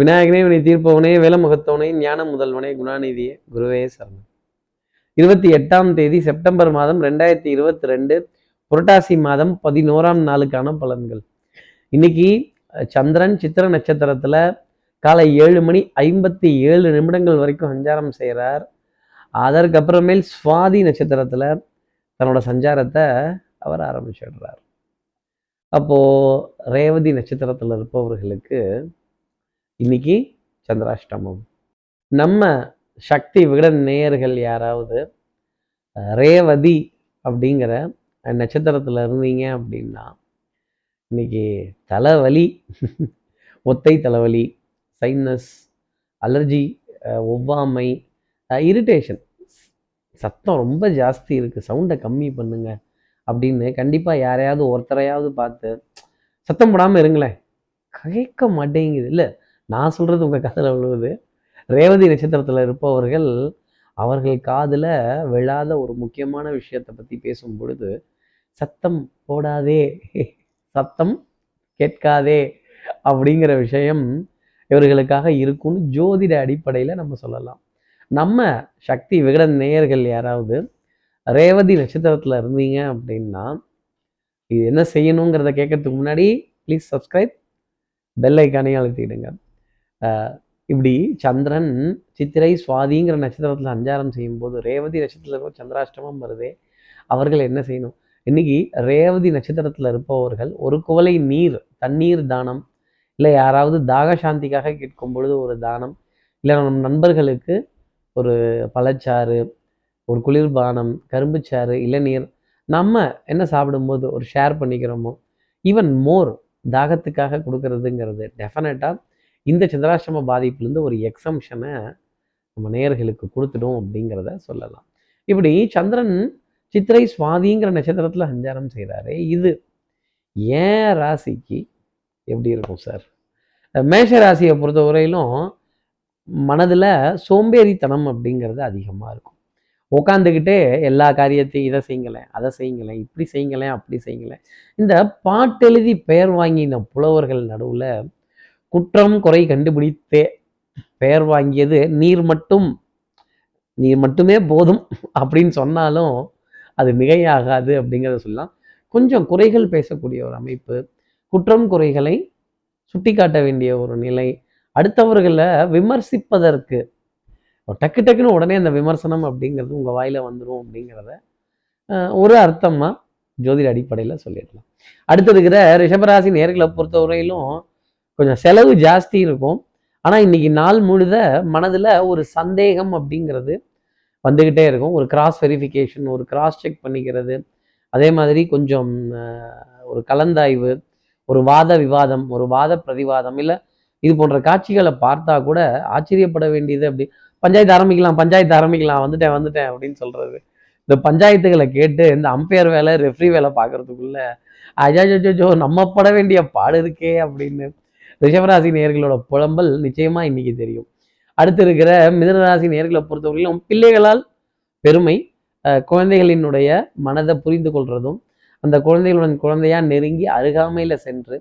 விநாயகனே வினை தீர்ப்பவனே வேலமுகத்தவனே ஞான முதல்வனே குணாநிதியே குருவே சரணம். இருபத்தி எட்டாம் தேதி செப்டம்பர் மாதம் ரெண்டாயிரத்தி இருபத்தி ரெண்டு புரட்டாசி மாதம் பதினோராம் நாளுக்கான பலன்கள். இன்னைக்கு சந்திரன் சித்திர நட்சத்திரத்துல காலை ஏழு மணி ஐம்பத்தி ஏழு நிமிடங்கள் வரைக்கும் சஞ்சாரம் செய்கிறார் அதற்கப்புறமேல் சுவாதி நட்சத்திரத்துல தன்னோட சஞ்சாரத்தை அவர் ஆரம்பிச்சிடுறார். அப்போ ரேவதி நட்சத்திரத்துல இருப்பவர்களுக்கு இன்னைக்கு சந்திராஷ்டமம். நம்ம சக்தி விகடன் நேயர்கள் யாராவது ரேவதி அப்படிங்கிற நட்சத்திரத்தில் இருந்தீங்க அப்படின்னா இன்னைக்கு தலைவலி ஒத்தை தலைவலி சைனஸ் அலர்ஜி ஒவ்வாமை இரிட்டேஷன் சத்தம் ரொம்ப ஜாஸ்தி இருக்குது சவுண்டை கம்மி பண்ணுங்க அப்படின்னு கண்டிப்பாக யாரையாவது ஒருத்தரையாவது பார்த்து சத்தம் போடாமல் இருங்களேன். கேட்க மாட்டேங்குது. இல்லை நான் சொல்கிறது உங்கள் காதில் விழுவுது. ரேவதி நட்சத்திரத்தில் இருப்பவர்கள் அவர்கள் காதில் விழாத ஒரு முக்கியமான விஷயத்தை பற்றி பேசும் பொழுது சத்தம் போடாதே சத்தம் கேட்காதே அப்படிங்கிற விஷயம் இவர்களுக்காக இருக்கும்னு ஜோதிட அடிப்படையில் நம்ம சொல்லலாம். நம்ம சக்தி விகடன் நேயர்கள் யாராவது ரேவதி நட்சத்திரத்தில் இருந்தீங்க அப்படின்னா இது என்ன செய்யணுங்கிறத கேட்கறதுக்கு முன்னாடி ப்ளீஸ் சப்ஸ்கிரைப் பெல் ஐக்கானையும் அழுத்திடுங்க. இப்படி சந்திரன் சித்திரை சுவாதிங்கிற நட்சத்திரத்தில் சஞ்சாரம் செய்யும்போது ரேவதி நட்சத்திரத்தில் இருக்க சந்திராஷ்டமம் வருதே அவர்கள் என்ன செய்யணும்? இன்னைக்கு ரேவதி நட்சத்திரத்தில் இருப்பவர்கள் ஒரு குவளை நீர் தண்ணீர் தானம் இல்லை யாராவது தாக சாந்திக்காக கேட்கும் பொழுது ஒரு தானம் இல்லை நம் நண்பர்களுக்கு ஒரு பழச்சாறு ஒரு குளிர்பானம் கரும்புச்சாறு இளநீர் நம்ம என்ன சாப்பிடும்போது ஒரு ஷேர் பண்ணிக்கிறோமோ ஈவன் மோர் தாகத்துக்காக கொடுக்கறதுங்கிறது டெஃபினட்டாக இந்த சந்திராஷ்டம பாதிப்புலேருந்து ஒரு எக்ஸம்ஷனை நம்ம நேயர்களுக்கு கொடுத்துடும் அப்படிங்கிறத சொல்லலாம். இப்படி சந்திரன் சித்திரை சுவாதிங்கிற நட்சத்திரத்தில் சஞ்சாரம் செய்கிறாரு இது ஏன் ராசிக்கு எப்படி இருக்கும் சார்? மேஷ ராசியை பொறுத்த வரையிலும் மனதில் சோம்பேறித்தனம் அப்படிங்கிறது அதிகமாக இருக்கும். உட்காந்துக்கிட்டே எல்லா காரியத்தையும் இதை செய்யுங்களேன் அதை செய்யுங்களேன் இப்படி செய்யுங்களேன் அப்படி செய்யுங்களேன். இந்த பாட்டெழுதி பெயர் வாங்கின புலவர்கள் நடுவில் குற்றம் குறை கண்டுபிடித்தே பெயர் வாங்கியது நீர் மட்டும். நீர் மட்டுமே போதும் அப்படின்னு சொன்னாலும் அது மிகையாகாது அப்படிங்கிறத சொல்லலாம். கொஞ்சம் குறைகள் பேசக்கூடிய ஒரு அமைப்பு. குற்றம் குறைகளை சுட்டிக்காட்ட வேண்டிய ஒரு நிலை. அடுத்தவர்களை விமர்சிப்பதற்கு. டக்கு டக்குன்னு உடனே அந்த விமர்சனம் அப்படிங்கிறது உங்கள் வாயில வந்துடும் அப்படிங்கிறத ஒரு அர்த்தமாக ஜோதிட அடிப்படையில் சொல்லிடலாம். அடுத்து இருக்கிற ரிஷபராசி நேர்களை பொறுத்தவரையிலும் கொஞ்சம் செலவு ஜாஸ்தி இருக்கும். ஆனால் இன்னைக்கு நாள் முழுத மனதில் ஒரு சந்தேகம் அப்படிங்கிறது வந்துக்கிட்டே இருக்கும். ஒரு கிராஸ் வெரிஃபிகேஷன் ஒரு கிராஸ் செக் பண்ணிக்கிறது. அதே மாதிரி கொஞ்சம் ஒரு கலந்தாய்வு ஒரு வாத விவாதம் ஒரு வாத பிரதிவாதம் இல்லை இது போன்ற காட்சிகளை பார்த்தா கூட ஆச்சரியப்பட வேண்டியது அப்படி பஞ்சாயத்து ஆரம்பிக்கலாம் பஞ்சாயத்து ஆரம்பிக்கலாம் வந்துட்டேன் வந்துட்டேன் அப்படின்னு சொல்றது. இந்த பஞ்சாயத்துகளை கேட்டு இந்த அம்பையர் வேலை ரெஃப்ரி வேலை பார்க்கறதுக்குள்ள அஜாஜோ நம்ம பட வேண்டிய பாடு இருக்கே அப்படின்னு ரிஷபராசி நேர்களோட புலம்பல் நிச்சயமா இன்னைக்கு தெரியும். அடுத்து இருக்கிற மிதனராசி நேர்களை பொறுத்தவரையிலும் பிள்ளைகளால் பெருமை குழந்தைகளினுடைய மனதை புரிந்து கொள்றதும் அந்த குழந்தைகளுடன் குழந்தையா நெருங்கி அருகாமையில சென்று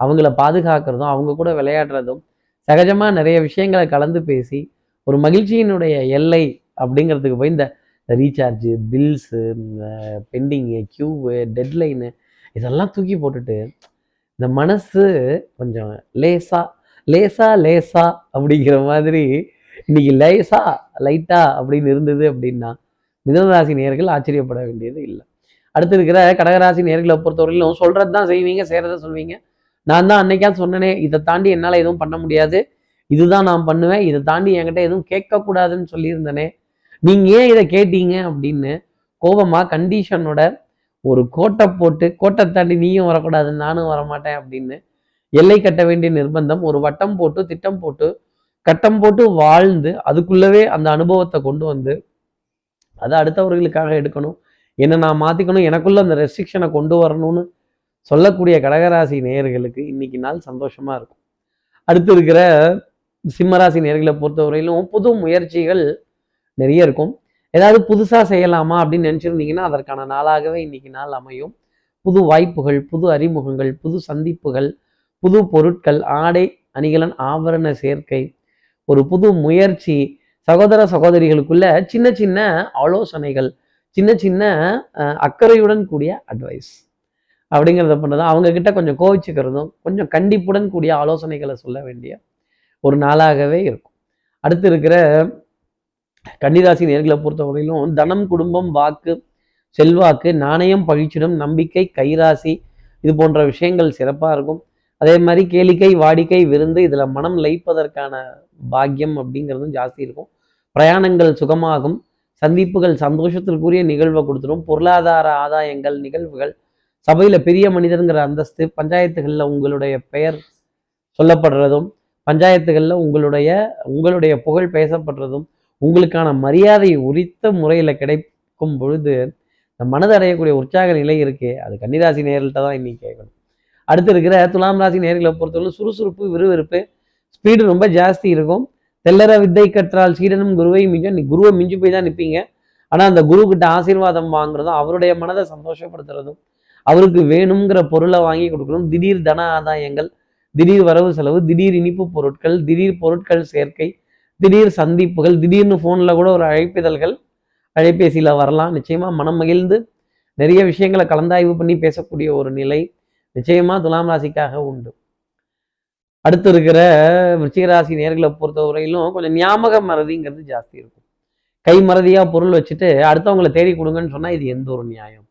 அவங்கள பாதுகாக்கிறதும் அவங்க கூட விளையாடுறதும் சகஜமா நிறைய விஷயங்களை கலந்து பேசி ஒரு மகிழ்ச்சியினுடைய எல்லை அப்படிங்கிறதுக்கு போய் இந்த recharge bills pending queue deadline இதெல்லாம் தூக்கி போட்டுட்டு இந்த மனசு கொஞ்சம் லேசா லேசா லேசா அப்படிங்கிற மாதிரி இன்னைக்கு லேசா லைட்டா அப்படின்னு இருந்தது அப்படின்னா மிதனராசி நேர்கள் ஆச்சரியப்பட வேண்டியது இல்லை. அடுத்து இருக்கிற கடகராசி நேர்களை பொறுத்தவரையிலும் சொல்றது தான் செய்வீங்க செய்கிறத சொல்வீங்க. நான் தான் அன்னைக்கா சொன்னனே இதை தாண்டி என்னால் எதுவும் பண்ண முடியாது. இதுதான் நான் பண்ணுவேன் இதை தாண்டி என்கிட்ட எதுவும் கேட்கக்கூடாதுன்னு சொல்லியிருந்தனே. நீங்க ஏன் இதை கேட்டீங்க அப்படின்னு கோபமா கண்டிஷனோட ஒரு கோட்டை போட்டு கோட்டை தாண்டி நீயும் வரக்கூடாது நானும் வரமாட்டேன் அப்படின்னு எல்லை கட்ட வேண்டிய நிர்பந்தம் ஒரு வட்டம் போட்டு திட்டம் போட்டு கட்டம் போட்டு வாழ்ந்து அதுக்குள்ளவே அந்த அனுபவத்தை கொண்டு வந்து அதை அடுத்தவர்களுக்காக எடுக்கணும். என்ன நான் மாற்றிக்கணும் எனக்குள்ள அந்த ரெஸ்ட்ரிக்ஷனை கொண்டு வரணும்னு சொல்லக்கூடிய கடகராசி நேயர்களுக்கு இன்னைக்கு நாள் சந்தோஷமா இருக்கும். அடுத்து இருக்கிற சிம்மராசி நேர்களை பொறுத்தவரையிலும் புது முயற்சிகள் நிறைய இருக்கும். ஏதாவது புதுசாக செய்யலாமா அப்படின்னு நினச்சிருந்தீங்கன்னா அதற்கான நாளாகவே இன்னைக்கு நாள் அமையும். புது வாய்ப்புகள் புது அறிமுகங்கள் புது சந்திப்புகள் புது பொருட்கள் ஆடை அணிகலன் ஆபரண சேர்க்கை ஒரு புது முயற்சி சகோதர சகோதரிகளுக்குள்ள சின்ன சின்ன ஆலோசனைகள் சின்ன சின்ன அக்கறையுடன் கூடிய அட்வைஸ் அப்படிங்கிறத பண்ணுறதும் அவங்க கிட்ட கொஞ்சம் கோவிச்சுக்கிறதும் கொஞ்சம் கண்டிப்புடன் கூடிய ஆலோசனைகளை சொல்ல வேண்டிய ஒரு நாளாகவே இருக்கும். அடுத்து இருக்கிற கன்னிராசி நேர்களை பொறுத்தவரையிலும் தனம் குடும்பம் வாக்கு செல்வாக்கு நாணயம் பழிச்சிடும் நம்பிக்கை கைராசி இது போன்ற விஷயங்கள் சிறப்பாக இருக்கும். அதே மாதிரி கேளிக்கை வாடிக்கை விருந்து இதில் மனம் லயிப்பதற்கான பாக்கியம் அப்படிங்கிறதும் ஜாஸ்தி இருக்கும். பிரயாணங்கள் சுகமாகும். சந்திப்புகள் சந்தோஷத்திற்குரிய நிகழ்வை கொடுத்துரும். பொருளாதார ஆதாயங்கள் நிகழ்வுகள் சபையில் பெரிய மனிதருங்கிற அந்தஸ்து பஞ்சாயத்துகளில் உங்களுடைய பெயர் சொல்லப்படுறதும் பஞ்சாயத்துகளில் உங்களுடைய உங்களுடைய புகழ் பேசப்படுறதும் உங்களுக்கான மரியாதை உரித்த முறையில் கிடைக்கும் பொழுது இந்த மனது அடையக்கூடிய உற்சாக நிலை இருக்கே அது கன்னிராசி நேர்கள்ட்ட தான் இன்னைக்கு கேட்கணும். அடுத்து இருக்கிற துலாம் ராசி நேர்களை பொறுத்தவரை சுறுசுறுப்பு விறுவிறுப்பு ஸ்பீடு ரொம்ப ஜாஸ்தி இருக்கும். தெல்லற வித்தை கற்றால் சீடனும் குருவை மிஞ்சும். நீ குருவை மிஞ்சி போய் தான் நிற்பீங்க ஆனால் அந்த குரு கிட்ட ஆசீர்வாதம் வாங்குறதும் அவருடைய மனதை சந்தோஷப்படுத்துறதும் அவருக்கு வேணுங்கிற பொருளை வாங்கி கொடுக்கணும். திடீர் தன ஆதாயங்கள் திடீர் வரவு செலவு திடீர் இனிப்பு பொருட்கள் திடீர் பொருட்கள் சேர்க்கை திடீர் சந்திப்புகள் திடீர்னு ஃபோனில் கூட ஒரு அழைப்பிதழ்கள் அழைப்பேசியில் வரலாம். நிச்சயமாக மனம் மகிழ்ந்து நிறைய விஷயங்களை கலந்தாய்வு பண்ணி பேசக்கூடிய ஒரு நிலை நிச்சயமாக துலாம் ராசிக்காக உண்டு. அடுத்து இருக்கிற விருச்சிகராசி நேர்களை பொறுத்த பொறுத்தவரையிலும் கொஞ்சம் ஞாபக மறதிங்கிறது ஜாஸ்தி இருக்கும். கை மறதியாக பொருள் வச்சுட்டு அடுத்தவங்களை தேடி கொடுங்கன்னு சொன்னால் இது எந்த ஒரு நியாயம்?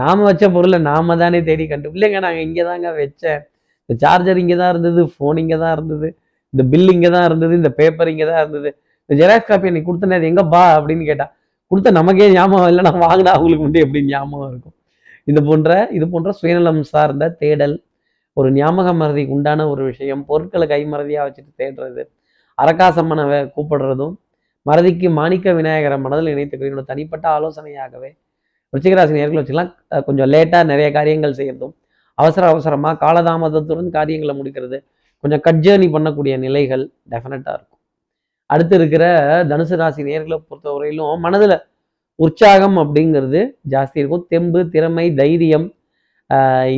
நாம வச்ச பொருளை நாம தானே தேடி கண்டு இல்லைங்க நாங்கள் இங்கே தாங்க வச்சேன். இந்த சார்ஜர் இங்கே தான் இருந்தது ஃபோன் இங்கே தான் இருந்தது. இந்த பில் இங்கே தான் இருந்தது இந்த பேப்பர் இங்கே தான் இருந்தது. இந்த ஜெராக்ஸ் காப்பி எனக்கு கொடுத்தனே அது எங்கப்பா பா அப்படின்னு கேட்டால் கொடுத்த நமக்கே ஞாபகம் இல்லை நான் வாங்கினா அவங்களுக்கு மட்டும் எப்படி ஞாபகம் இருக்கும். இது போன்ற இது போன்ற சுயநலம் சார்ந்த தேடல் ஒரு ஞாபக மறதிக்கு உண்டான ஒரு விஷயம் பொருட்களை கை மறதியாக வச்சுட்டு தேடுறது அரக்காசம்மனை கூப்பிடுறதும் மறதிக்கு மாணிக்க விநாயகரை மனதில் இணைத்து என்னோட தனிப்பட்ட ஆலோசனையாகவே ருச்சிகராசி நேர்களை வச்சுக்கலாம் கொஞ்சம் லேட்டாக நிறைய காரியங்கள் செய்யறதும் அவசர அவசரமாக காலதாமதத்துடன் காரியங்களை முடிக்கிறது கொஞ்சம் கட் ஜேர்னி பண்ணக்கூடிய நிலைகள் டெஃபினட்டாக இருக்கும். அடுத்து இருக்கிற தனுசு ராசி நேர்களை பொறுத்தவரையிலும் மனதில் உற்சாகம் அப்படிங்கிறது ஜாஸ்தி இருக்கும். தெம்பு திறமை தைரியம்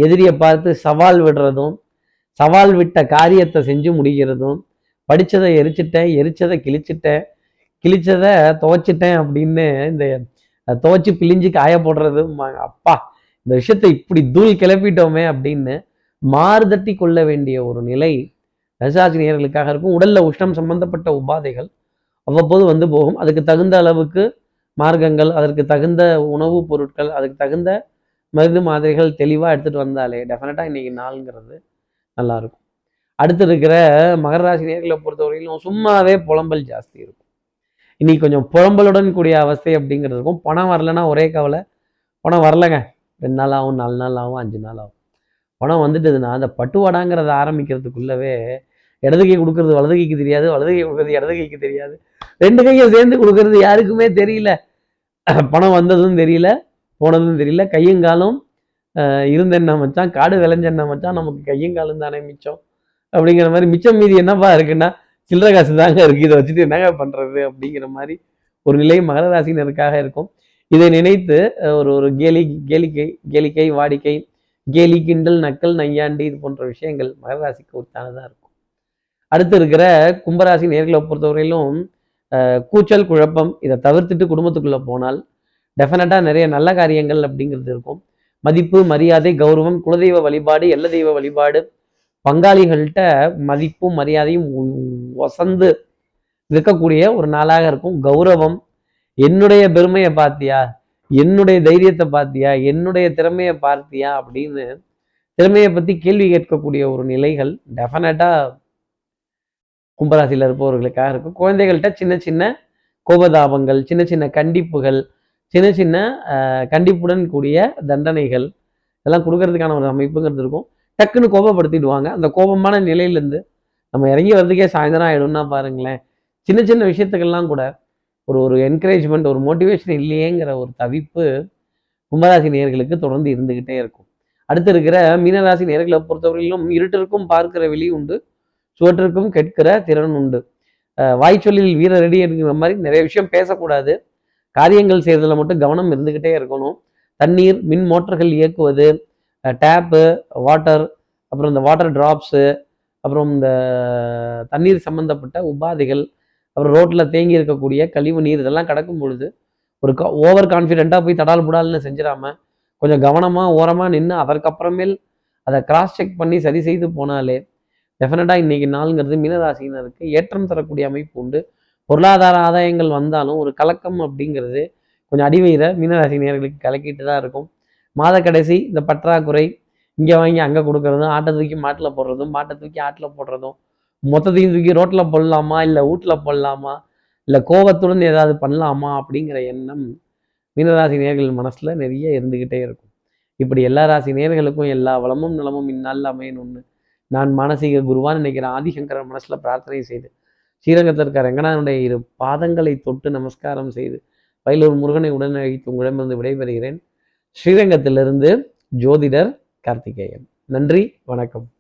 எதிரியை பார்த்து சவால் விடுறதும் சவால் விட்ட காரியத்தை செஞ்சு முடிக்கிறதும் படித்ததை எரிச்சிட்டேன் எரிச்சதை கிழிச்சிட்டேன் கிழிச்சதை துவைச்சிட்டேன் அப்படின்னு இந்த துவைச்சி பிழிஞ்சு காய போடுறது அப்பா இந்த விஷயத்தை இப்படி தூள் கிளப்பிட்டோமே அப்படின்னு மாறுதட்டி கொள்ள வேண்டிய ஒரு நிலை ரசாசினியர்களுக்காக இருக்கும். உடல்ல உஷ்ணம் சம்பந்தப்பட்ட உபாதைகள் அவ்வப்போது வந்து போகும். அதுக்கு தகுந்த அளவுக்கு மார்க்கங்கள் அதற்கு தகுந்த உணவுப் பொருட்கள் அதுக்கு தகுந்த மருந்து மாதிரிகள் தெளிவாக எடுத்துகிட்டு வந்தாலே டெஃபினட்டாக இன்றைக்கி நாளுங்கிறது நல்லா இருக்கும் அடுத்து இருக்கிற மகர ராசி நேர்களை பொறுத்தவரையிலும் சும்மாவே புலம்பல் ஜாஸ்தி இருக்கும். இன்னைக்கு கொஞ்சம் புலம்பலுடன் கூடிய அவஸ்தை அப்படிங்கிறது இருக்கும். பணம் வரலைன்னா ஒரே கவலை. பணம் வரலைங்க. ரெண்டு நாள் ஆகும் நாலு நாள் ஆகும் அஞ்சு நாள் ஆகும். பணம் வந்துட்டதுன்னா அந்த பட்டுவாடாங்கிறத ஆரம்பிக்கிறதுக்குள்ளவே இடது கை கொடுக்கறது வலது கைக்கு தெரியாது வலது கை கொடுக்கறது இடது கைக்கு தெரியாது. ரெண்டு கையை சேர்ந்து கொடுக்கறது யாருக்குமே தெரியல. பணம் வந்ததும் தெரியல போனதும் தெரியல. கையும் காலும் இருந்த என்ன மச்சான் காடு விளைஞ்ச என்ன மச்சான் நமக்கு கையும் காலும் தானே மிச்சம். அப்படிங்கிற மாதிரி மிச்சம் மீதி என்னப்பா இருக்குன்னா சில்லற காசு தாங்க இருக்கு. இதை வச்சுட்டு என்னங்க பண்ணுறது அப்படிங்கிற மாதிரி ஒரு நிலை மகர ராசினருக்காக இருக்கும். இதை நினைத்து ஒரு ஒரு கேலி கேளிக்கை கேளிக்கை வாடிக்கை கேலி கிண்டல் நக்கல் நையாண்டி இது போன்ற விஷயங்கள் மகர ராசிக்கு உத்தானதாக இருக்கும். அடுத்து இருக்கிற கும்பராசி நேர்களை பொறுத்தவரையிலும் கூச்சல் குழப்பம் இதை தவிர்த்துட்டு குடும்பத்துக்குள்ளே போனால் டெஃபினட்டாக நிறைய நல்ல காரியங்கள் அப்படிங்கிறது இருக்கும். மதிப்பு மரியாதை கௌரவம் குலதெய்வ வழிபாடு எல்ல தெய்வ வழிபாடு பங்காளிகள்கிட்ட மதிப்பும் மரியாதையும் வசந்து இருக்கக்கூடிய ஒரு நாளாக இருக்கும். கௌரவம் என்னுடைய பெருமையை பார்த்தியா? என்னுடைய தைரியத்தை பார்த்தியா? என்னுடைய திறமையை பார்த்தியா? அப்படின்னு திறமையை பத்தி கேள்வி கேட்கக்கூடிய ஒரு நிலைகள் டெஃபினட்டா கும்பராசியில் இருப்பவர்களுக்காக இருக்கும். குழந்தைகள்கிட்ட சின்ன சின்ன கோபதாபங்கள் சின்ன சின்ன கண்டிப்புகள் சின்ன சின்ன கண்டிப்புடன் கூடிய தண்டனைகள் இதெல்லாம் கொடுக்கறதுக்கான ஒரு அமைப்புங்கிறது இருக்கும். டக்குன்னு கோபப்படுத்திடுவாங்க. அந்த கோபமான நிலையிலேருந்து நம்ம இறங்கி வர்றதுக்கே சாயந்தரம் ஆயிடும்னா பாருங்களேன். சின்ன சின்ன விஷயத்துக்கெல்லாம் கூட ஒரு ஒரு என்கரேஜ்மெண்ட் ஒரு மோட்டிவேஷன் இல்லையேங்கிற ஒரு தவிப்பு கும்பராசி நேர்களுக்கு தொடர்ந்து இருந்துக்கிட்டே இருக்கும். அடுத்து இருக்கிற மீனராசி நேர்களை பொறுத்தவரையிலும் இருட்டிற்கும் பார்க்கிற வெளி உண்டு சுவற்றிற்கும் கேட்கிற திறன் உண்டு. வாய்ச்சொல்லில் வீர ரெடி இருக்கிற மாதிரி நிறைய விஷயம் பேசக்கூடாது. காரியங்கள் செய்யறதுல மட்டும் கவனம் இருந்துக்கிட்டே இருக்கணும். தண்ணீர் மின் மோட்டர்கள் இயக்குவது டேப்பு வாட்டர் அப்புறம் இந்த வாட்டர் ட்ராப்ஸு அப்புறம் இந்த தண்ணீர் சம்பந்தப்பட்ட உபாதைகள் அப்புறம் ரோட்டில் தேங்கி இருக்கக்கூடிய கழிவு நீர் இதெல்லாம் கிடக்கும் பொழுது ஒரு ஓவர் கான்ஃபிடென்ட்டாக போய் தடால் புடால்னு செஞ்சிடாம கொஞ்சம் கவனமாக ஓரமாக நின்று அதற்கப்புறமேல் அதை கிராஸ் செக் பண்ணி சரி செய்து போனாலே டெஃபினட்டாக இன்னைக்கு நாளுங்கிறது மீனராசினருக்கு ஏற்றம் தரக்கூடிய அமைப்பு உண்டு. பொருளாதார ஆதாயங்கள் வந்தாலும் ஒரு கலக்கம் அப்படிங்கிறது கொஞ்சம் அடிவயிற மீனராசி நேர்களுக்கு கலக்கிட்டு தான் இருக்கும். மாத கடைசி இந்த பற்றாக்குறை இங்கே வாங்கி அங்கே கொடுக்கறதும் ஆட்டை தூக்கி மாட்டில் போடுறதும் மாட்டை தூக்கி ஆட்டில் போடுறதும் மொத்தத்தையும் தூக்கி ரோட்டில் போடலாமா இல்லை வீட்டில் போடலாமா இல்லை கோபத்துடன் ஏதாவது பண்ணலாமா அப்படிங்கிற எண்ணம் மீனராசி நேர்கள் மனசில் நிறைய இருந்துக்கிட்டே இருக்கும். இப்படி எல்லா ராசி நேர்களுக்கும் எல்லா வளமும் நலமும் இந்நாளில் அமையணும்னு நான் மானசீக குருவான்னு நினைக்கிற ஆதிசங்கர மனசில் பிரார்த்தனை செய்து ஸ்ரீரங்கத்திற்கு ரங்கநாதனுடைய இரு பாதங்களை தொட்டு நமஸ்காரம் செய்து வயலூர் முருகனை உடனழைத்து உங்களிடமிருந்து விடைபெறுகிறேன். ஸ்ரீரங்கத்திலிருந்து ஜோதிடர் கார்த்திகேயன். நன்றி வணக்கம்.